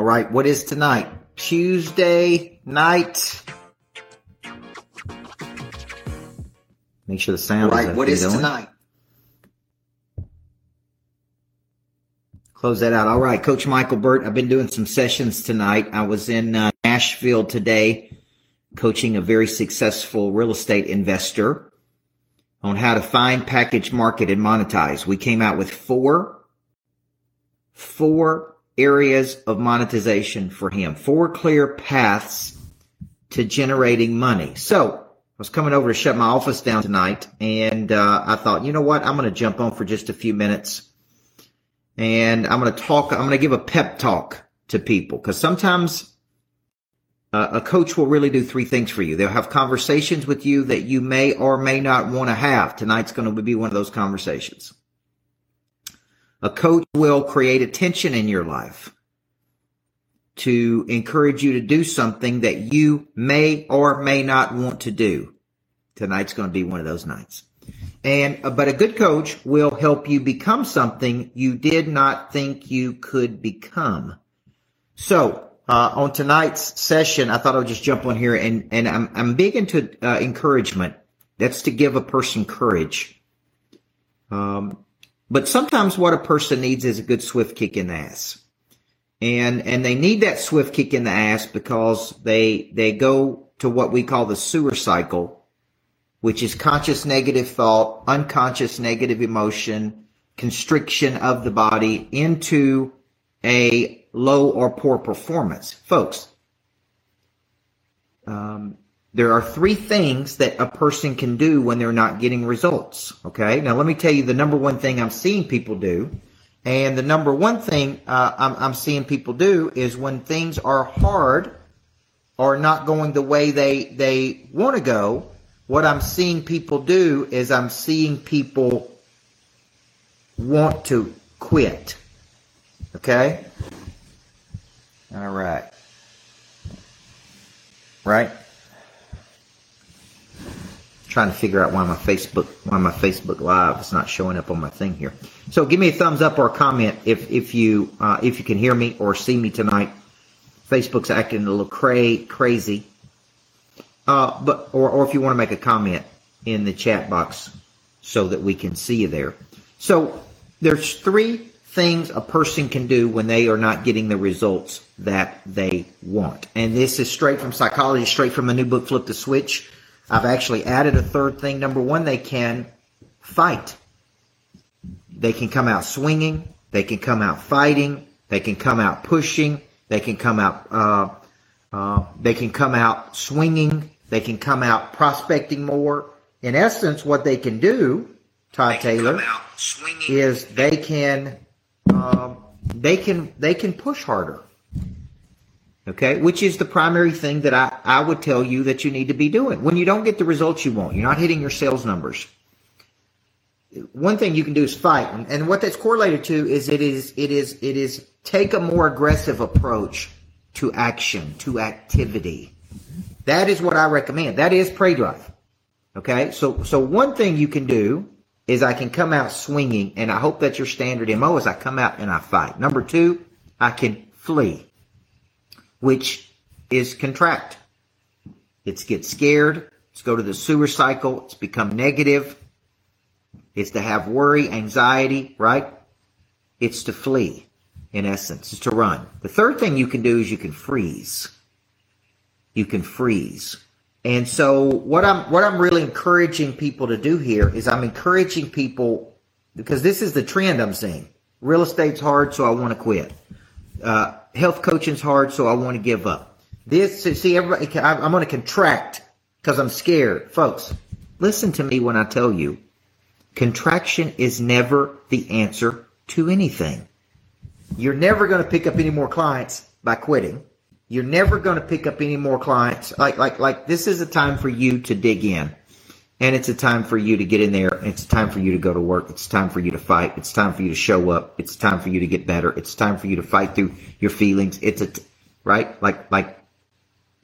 All right, what is tonight? Tuesday night. Make sure the sound All is right, what is going. tonight? Close that out. All right, Coach Michael Burt. I've been doing some sessions tonight. I was in uh, Nashville today, coaching a very successful real estate investor on how to find, package, market, and monetize. We came out with four, four areas of monetization for him, four clear paths to generating money. So I was coming over to shut my office down tonight, and uh, I thought, you know what? I'm going to jump on for just a few minutes and I'm going to talk, I'm going to give a pep talk to people because sometimes uh, a coach will really do three things for you. They'll have conversations with you that you may or may not want to have. Tonight's going to be one of those conversations. A coach will create a tension in your life to encourage you to do something that you may or may not want to do. Tonight's going to be one of those nights. And, uh, but a good coach will help you become something you did not think you could become. So, uh, on tonight's session, I thought I would just jump on here and, and I'm, I'm big into, uh, encouragement. That's to give a person courage. Um, but sometimes what a person needs is a good swift kick in the ass. And, and they need that swift kick in the ass because they, they go to what we call the sewer cycle which is conscious negative thought, unconscious negative emotion, constriction of the body into a low or poor performance. Folks, um, there are three things that a person can do when they're not getting results. Okay. Now let me tell you the number one thing I'm seeing people do. And the number one thing uh, I'm, I'm seeing people do is when things are hard or not going the way they, they want to go, what I'm seeing people do is I'm seeing people want to quit. Okay? All right. Right? Trying to figure out why my Facebook why my Facebook Live is not showing up on my thing here. So give me a thumbs up or a comment if if you uh, if you can hear me or see me tonight. Facebook's acting a little crazy. Uh, but or, or if you want to make a comment in the chat box so that we can see you there. So there's three things a person can do when they are not getting the results that they want. And this is straight from psychology, straight from the new book, Flip the Switch. I've actually added a third thing. Number one, they can fight. They can come out swinging. They can come out fighting. They can come out pushing. They can come out, uh, uh, they can come out swinging. They can come out prospecting more. In essence, what they can do, Todd They Taylor, come out swinging. is they can um, they can they can push harder. Okay, which is the primary thing that I, I would tell you that you need to be doing when you don't get the results you want. You're not hitting your sales numbers. One thing you can do is fight, and, what that's correlated to is it is it is it is take a more aggressive approach to action to activity. That is what I recommend. That is prey drive. Okay. So, so one thing you can do is I can come out swinging and I hope that your standard MO is I come out and I fight. Number two, I can flee, which is contract. It's get scared. It's go to the sewer cycle. It's become negative. It's to have worry, anxiety, right? It's to flee in essence. It's to run. The third thing you can do is you can freeze you can freeze. And so what I'm what I'm really encouraging people to do here is I'm encouraging people because this is the trend I'm seeing. Real estate's hard, so I want to quit. Uh, health coaching's hard, so I want to give up. This see everybody. I'm going to contract because I'm scared, folks. Listen to me when I tell you, contraction is never the answer to anything. You're never going to pick up any more clients by quitting. You're never going to pick up any more clients. Like, like, like this is a time for you to dig in. And it's a time for you to get in there. It's a time for you to go to work. It's time for you to fight. It's time for you to show up. It's time for you to get better. It's time for you to fight through your feelings. It's a, t- right? Like, like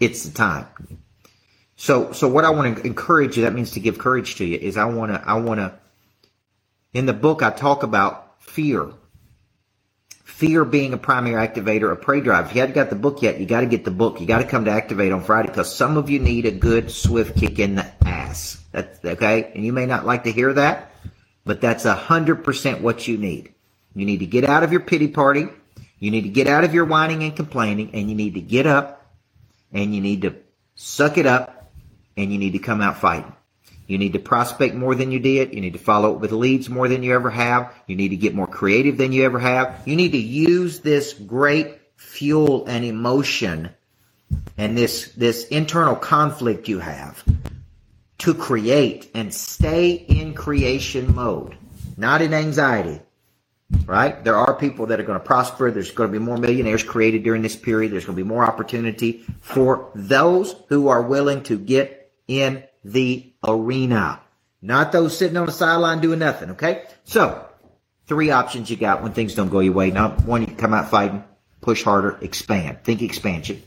it's the time. So, so what I want to encourage you, that means to give courage to you is I want to, I want to, in the book, I talk about fear Fear being a primary activator of prey drive. If you haven't got the book yet, you got to get the book. You got to come to Activate on Friday because some of you need a good swift kick in the ass. That's okay. And you may not like to hear that, but that's a hundred percent what you need. You need to get out of your pity party. You need to get out of your whining and complaining and you need to get up and you need to suck it up and you need to come out fighting. You need to prospect more than you did. You need to follow up with leads more than you ever have. You need to get more creative than you ever have. You need to use this great fuel and emotion and this, this internal conflict you have to create and stay in creation mode, not in anxiety. Right? There are people that are going to prosper. There's going to be more millionaires created during this period. There's going to be more opportunity for those who are willing to get in the arena. Not those sitting on the sideline doing nothing, okay? So, three options you got when things don't go your way. Number one, you come out fighting, push harder, expand. Think expansion.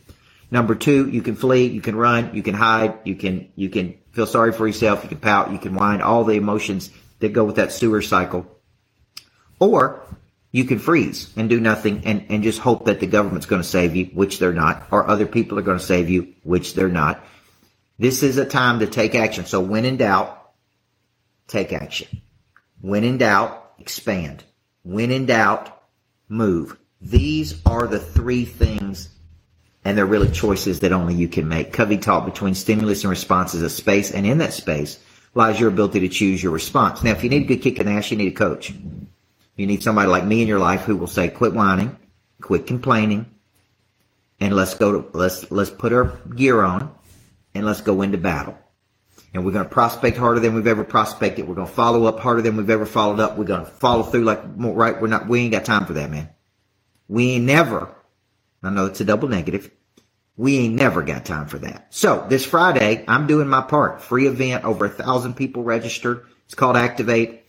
Number two, you can flee, you can run, you can hide, you can, you can feel sorry for yourself, you can pout, you can whine, all the emotions that go with that sewer cycle. Or you can freeze and do nothing and, and just hope that the government's going to save you, which they're not, or other people are going to save you, which they're not. This is a time to take action. So when in doubt, take action. When in doubt, expand. When in doubt, move. These are the three things, and they're really choices that only you can make. Covey taught between stimulus and response is a space, and in that space lies your ability to choose your response. Now, if you need a good kick in the ass, you need a coach. You need somebody like me in your life who will say, quit whining, quit complaining, and let's go to, let's, let's put our gear on and let's go into battle. And we're going to prospect harder than we've ever prospected. We're going to follow up harder than we've ever followed up. We're going to follow through like, right? We're not, we ain't got time for that, man. We ain't never, I know it's a double negative. We ain't never got time for that. So this Friday, I'm doing my part. Free event, over a thousand people registered. It's called Activate.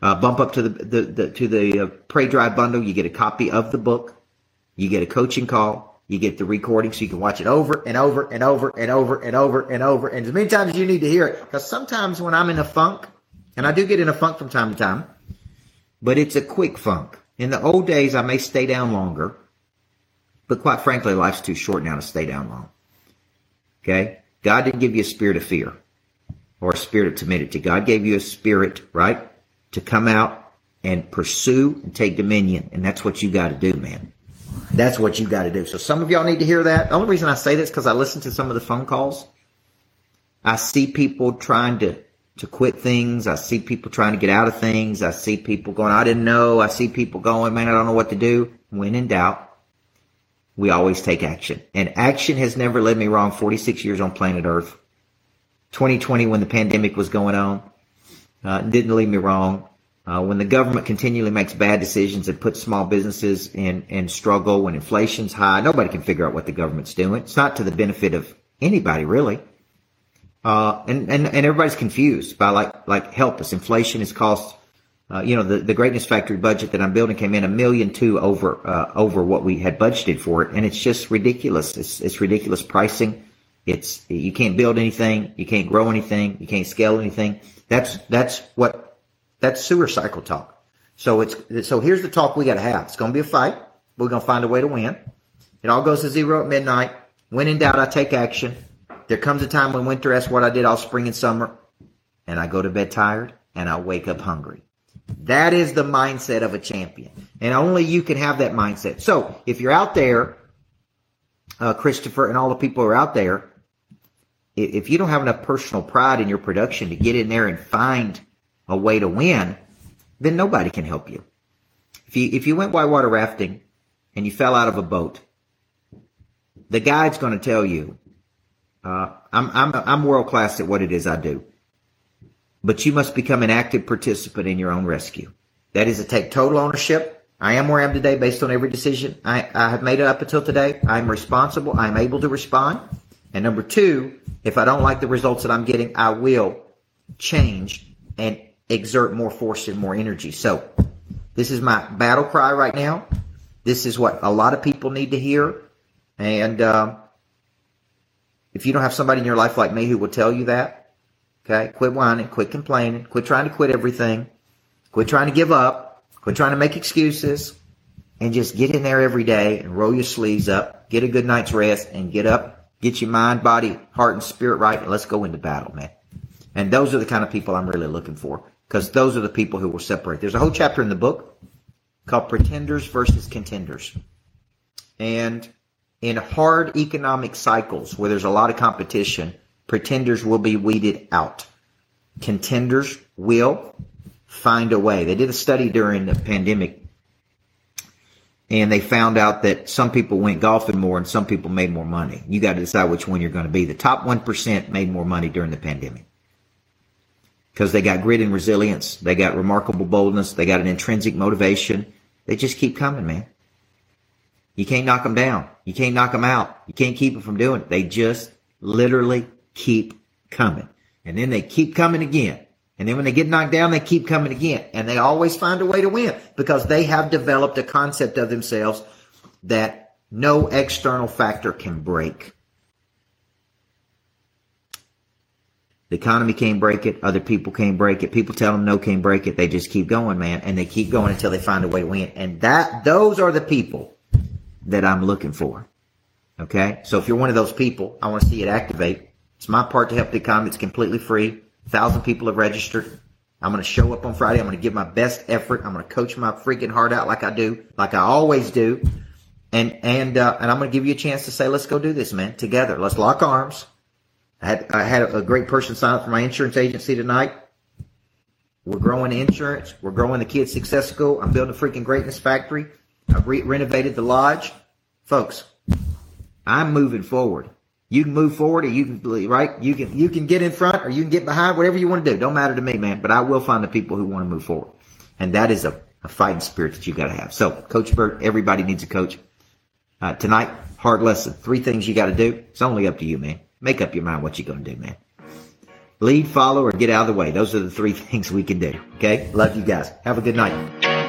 Uh, bump up to the, the, the to the uh, Prey Drive bundle. You get a copy of the book. You get a coaching call. You get the recording so you can watch it over and over and over and over and over and over and as many times as you need to hear it. Because sometimes when I'm in a funk, and I do get in a funk from time to time, but it's a quick funk. In the old days, I may stay down longer, but quite frankly, life's too short now to stay down long. Okay? God didn't give you a spirit of fear or a spirit of timidity. God gave you a spirit, right, to come out and pursue and take dominion. And that's what you got to do, man. That's what you got to do. So some of y'all need to hear that. The only reason I say this because I listen to some of the phone calls. I see people trying to to quit things. I see people trying to get out of things. I see people going, I didn't know. I see people going, man, I don't know what to do. When in doubt, we always take action. And action has never led me wrong 46 years on planet Earth. 2020 when the pandemic was going on, uh, didn't lead me wrong. Uh, when the government continually makes bad decisions and puts small businesses in, in struggle, when inflation's high, nobody can figure out what the government's doing. It's not to the benefit of anybody, really. Uh, and, and, and everybody's confused by like, like help us. Inflation has cost, uh, you know, the, the greatness factory budget that I'm building came in a million two over, uh, over what we had budgeted for it. And it's just ridiculous. It's, it's ridiculous pricing. It's, you can't build anything. You can't grow anything. You can't scale anything. That's, that's what that's sewer cycle talk. So it's so here's the talk we got to have. It's going to be a fight. We're going to find a way to win. It all goes to zero at midnight. When in doubt, I take action. There comes a time when winter asks what I did all spring and summer, and I go to bed tired and I wake up hungry. That is the mindset of a champion, and only you can have that mindset. So if you're out there, uh, Christopher, and all the people who are out there, if you don't have enough personal pride in your production to get in there and find a way to win, then nobody can help you. If you if you went whitewater rafting and you fell out of a boat, the guide's going to tell you, uh, "I'm I'm I'm world class at what it is I do," but you must become an active participant in your own rescue. That is to take total ownership. I am where I am today based on every decision I, I have made it up until today. I am responsible. I am able to respond. And number two, if I don't like the results that I'm getting, I will change and exert more force and more energy. So this is my battle cry right now. This is what a lot of people need to hear. And um, if you don't have somebody in your life like me who will tell you that, okay, quit whining, quit complaining, quit trying to quit everything, quit trying to give up, quit trying to make excuses, and just get in there every day and roll your sleeves up, get a good night's rest and get up, get your mind, body, heart, and spirit right, and let's go into battle, man. And those are the kind of people I'm really looking for because those are the people who will separate. There's a whole chapter in the book called Pretenders versus Contenders. And in hard economic cycles where there's a lot of competition, pretenders will be weeded out. Contenders will find a way. They did a study during the pandemic and they found out that some people went golfing more and some people made more money. You got to decide which one you're going to be. The top 1% made more money during the pandemic because they got grit and resilience. They got remarkable boldness. They got an intrinsic motivation. They just keep coming, man. You can't knock them down. You can't knock them out. You can't keep them from doing it. They just literally keep coming. And then they keep coming again. And then when they get knocked down, they keep coming again. And they always find a way to win because they have developed a concept of themselves that no external factor can break. The economy can't break it. Other people can't break it. People tell them no can't break it. They just keep going, man. And they keep going until they find a way to win. And that, those are the people that I'm looking for. Okay. So if you're one of those people, I want to see it activate. It's my part to help the economy. It's completely free thousand people have registered. I'm going to show up on Friday. I'm going to give my best effort. I'm going to coach my freaking heart out like I do, like I always do. And, and, uh, and I'm going to give you a chance to say, let's go do this, man, together. Let's lock arms. I had, I had a great person sign up for my insurance agency tonight. We're growing insurance. We're growing the kids success school. I'm building a freaking greatness factory. I've re- renovated the lodge. Folks, I'm moving forward. You can move forward or you can right? You can, you can get in front or you can get behind, whatever you want to do. Don't matter to me, man, but I will find the people who want to move forward. And that is a, a fighting spirit that you got to have. So Coach Burt, everybody needs a coach. Uh, tonight, hard lesson. Three things you got to do. It's only up to you, man. Make up your mind what you're going to do, man. Lead, follow, or get out of the way. Those are the three things we can do. Okay. Love you guys. Have a good night.